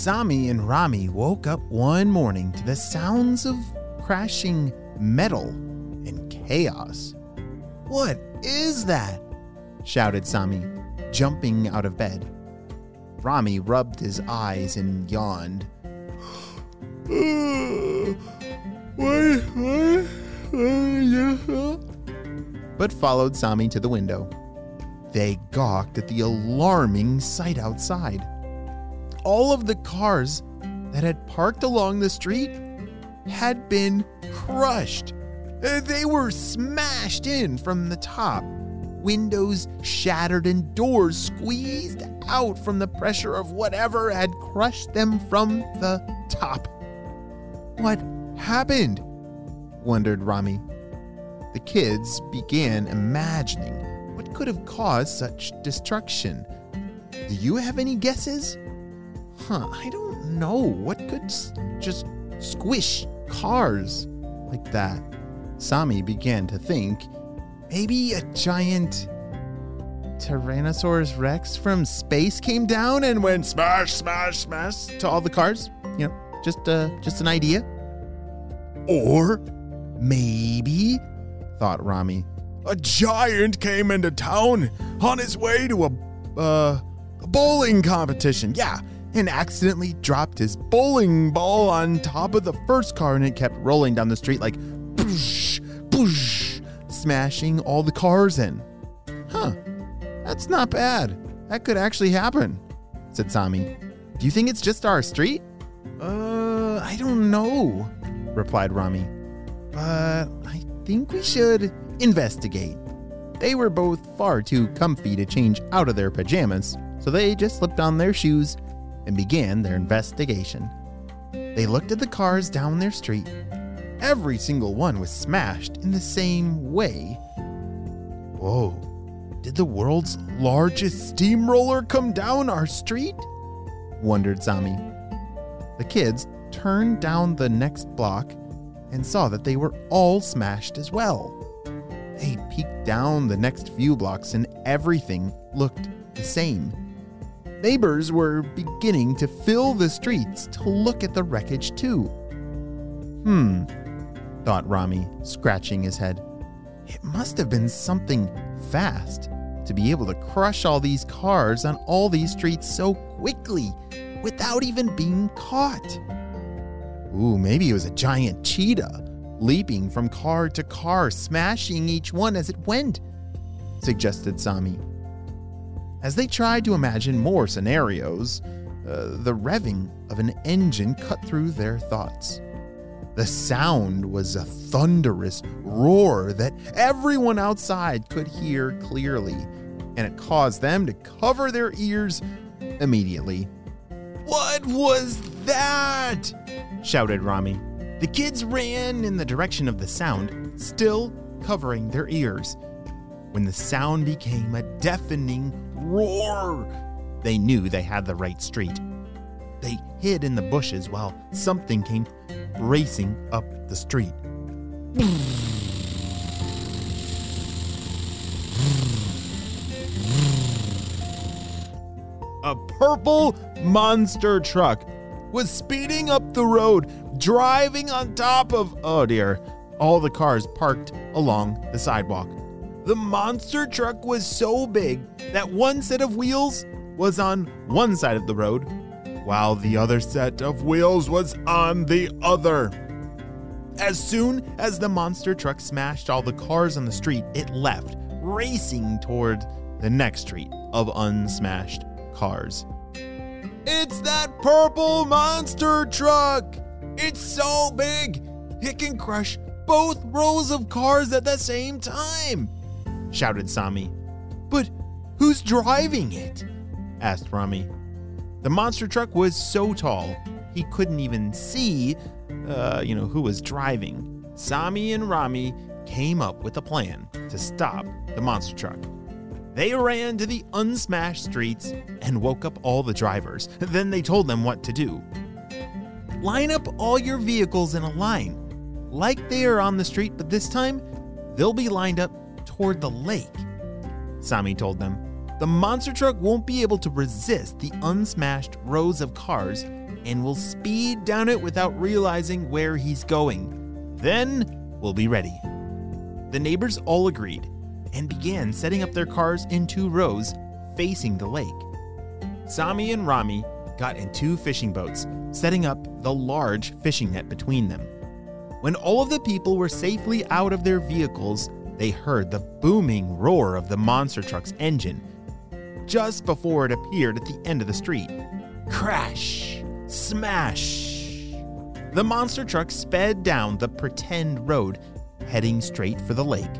Sami and Rami woke up one morning to the sounds of crashing metal and chaos. What is that? shouted Sami, jumping out of bed. Rami rubbed his eyes and yawned. Uh, but followed Sami to the window. They gawked at the alarming sight outside. All of the cars that had parked along the street had been crushed. Uh, They were smashed in from the top. Windows shattered and doors squeezed out from the pressure of whatever had crushed them from the top. What happened? wondered Rami. The kids began imagining what could have caused such destruction. Do you have any guesses? Huh, I don't know. What could s- just squish cars like that? Sami began to think maybe a giant Tyrannosaurus Rex from space came down and went smash, smash, smash to all the cars. You know, just uh, just an idea. Or maybe, thought Rami, a giant came into town on his way to a uh, a bowling competition. Yeah, and accidentally dropped his bowling ball on top of the first car and it kept rolling down the street like boosh, boosh, smashing all the cars in. Huh, that's not bad. That could actually happen, said Sami. Do you think it's just our street? Uh, I don't know, replied Rami. But I think we should investigate. They were both far too comfy to change out of their pajamas, so they just slipped on their shoes and began their investigation. They looked at the cars down their street. Every single one was smashed in the same way. Whoa, did the world's largest steamroller come down our street? wondered Sami. The kids turned down the next block and saw that they were all smashed as well. They peeked down the next few blocks and everything looked the same. Neighbors were beginning to fill the streets to look at the wreckage too. Hmm, thought Rami, scratching his head. It must have been something fast to be able to crush all these cars on all these streets so quickly without even being caught. Ooh, maybe it was a giant cheetah leaping from car to car, smashing each one as it went, suggested Sami. As they tried to imagine more scenarios, uh, the revving of an engine cut through their thoughts. The sound was a thunderous roar that everyone outside could hear clearly, and it caused them to cover their ears immediately. What was that? shouted Rami. The kids ran in the direction of the sound, still covering their ears. When the sound became a deafening roar, they knew they had the right street. They hid in the bushes while something came racing up the street. A purple monster truck was speeding up the road, driving on top of, oh dear, all the cars parked along the sidewalk. The monster truck was so big that one set of wheels was on one side of the road, while the other set of wheels was on the other. As soon as the monster truck smashed all the cars on the street, it left, racing toward the next street of unsmashed cars. It's that purple monster truck! It's so big, it can crush both rows of cars at the same time! Shouted Sami. But who's driving it? asked Rami. The monster truck was so tall, he couldn't even see uh, you know, who was driving, Sami and Rami came up with a plan to stop the monster truck. They ran to the unsmashed streets and woke up all the drivers. Then they told them what to do. Line up all your vehicles in a line, like they are on the street, but this time they'll be lined up toward the lake. Sami told them. The monster truck won't be able to resist the unsmashed rows of cars and will speed down it without realizing where he's going. Then we'll be ready. The neighbors all agreed and began setting up their cars in two rows facing the lake. Sami and Rami got in two fishing boats, setting up the large fishing net between them. When all of the people were safely out of their vehicles, they heard the booming roar of the monster truck's engine just before it appeared at the end of the street. Crash! Smash! The monster truck sped down the pretend road, heading straight for the lake.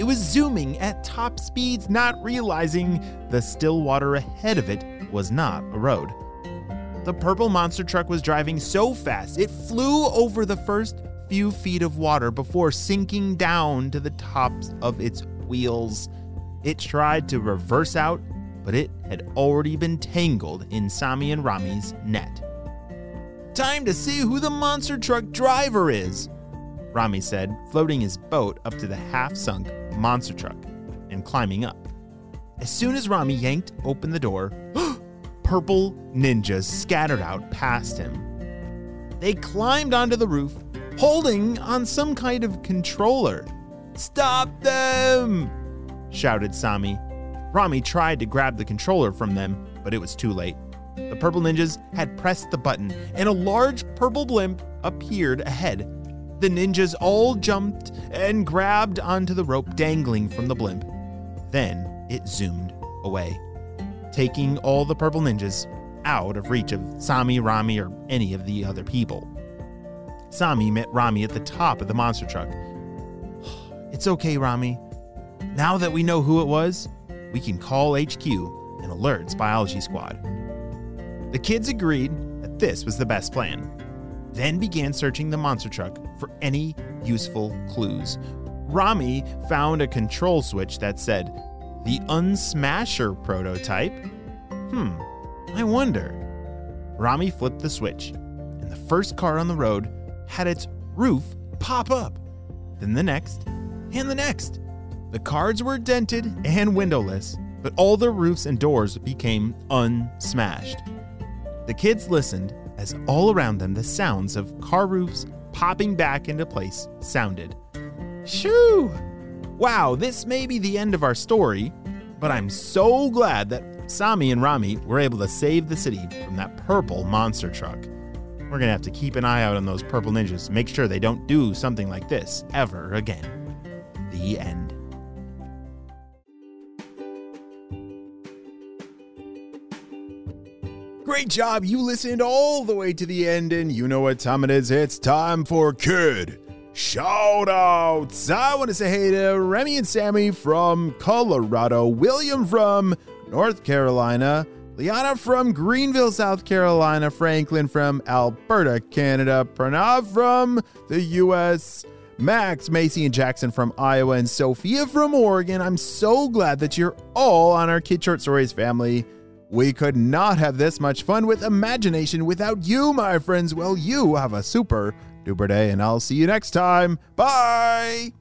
It was zooming at top speeds, not realizing the still water ahead of it was not a road. The purple monster truck was driving so fast it flew over the first few feet of water before sinking down to the tops of its wheels. It tried to reverse out but it had already been tangled in Sami and Rami's net. Time to see who the monster truck driver is, Rami said, floating his boat up to the half sunk monster truck and climbing up. As soon as Rami yanked open the door, purple ninjas scattered out past him. They climbed onto the roof, holding on some kind of controller. Stop them! shouted Sami, Rami tried to grab the controller from them, but it was too late. The purple ninjas had pressed the button, and a large purple blimp appeared ahead. The ninjas all jumped and grabbed onto the rope dangling from the blimp. Then it zoomed away, taking all the purple ninjas out of reach of Sami, Rami, or any of the other people. Sami met Rami at the top of the monster truck. It's okay, Rami. Now that we know who it was, we can call HQ and alert its biology squad. The kids agreed that this was the best plan, then began searching the monster truck for any useful clues. Rami found a control switch that said, the Unsmasher prototype. Hmm, I wonder. Rami flipped the switch, and the first car on the road had its roof pop up. Then the next, and the next. The cards were dented and windowless, but all the roofs and doors became unsmashed. The kids listened as all around them the sounds of car roofs popping back into place sounded. Shoo! Wow, this may be the end of our story, but I'm so glad that Sami and Rami were able to save the city from that purple monster truck. We're gonna have to keep an eye out on those purple ninjas, make sure they don't do something like this ever again. The end. Great job. You listened all the way to the end, and you know what time it is. It's time for Kid Shout outs. I want to say hey to Remy and Sammy from Colorado, William from North Carolina, Liana from Greenville, South Carolina, Franklin from Alberta, Canada, Pranav from the US, Max, Macy, and Jackson from Iowa, and Sophia from Oregon. I'm so glad that you're all on our Kids Short Stories family. We could not have this much fun with imagination without you, my friends. Well, you have a super duper day, and I'll see you next time. Bye.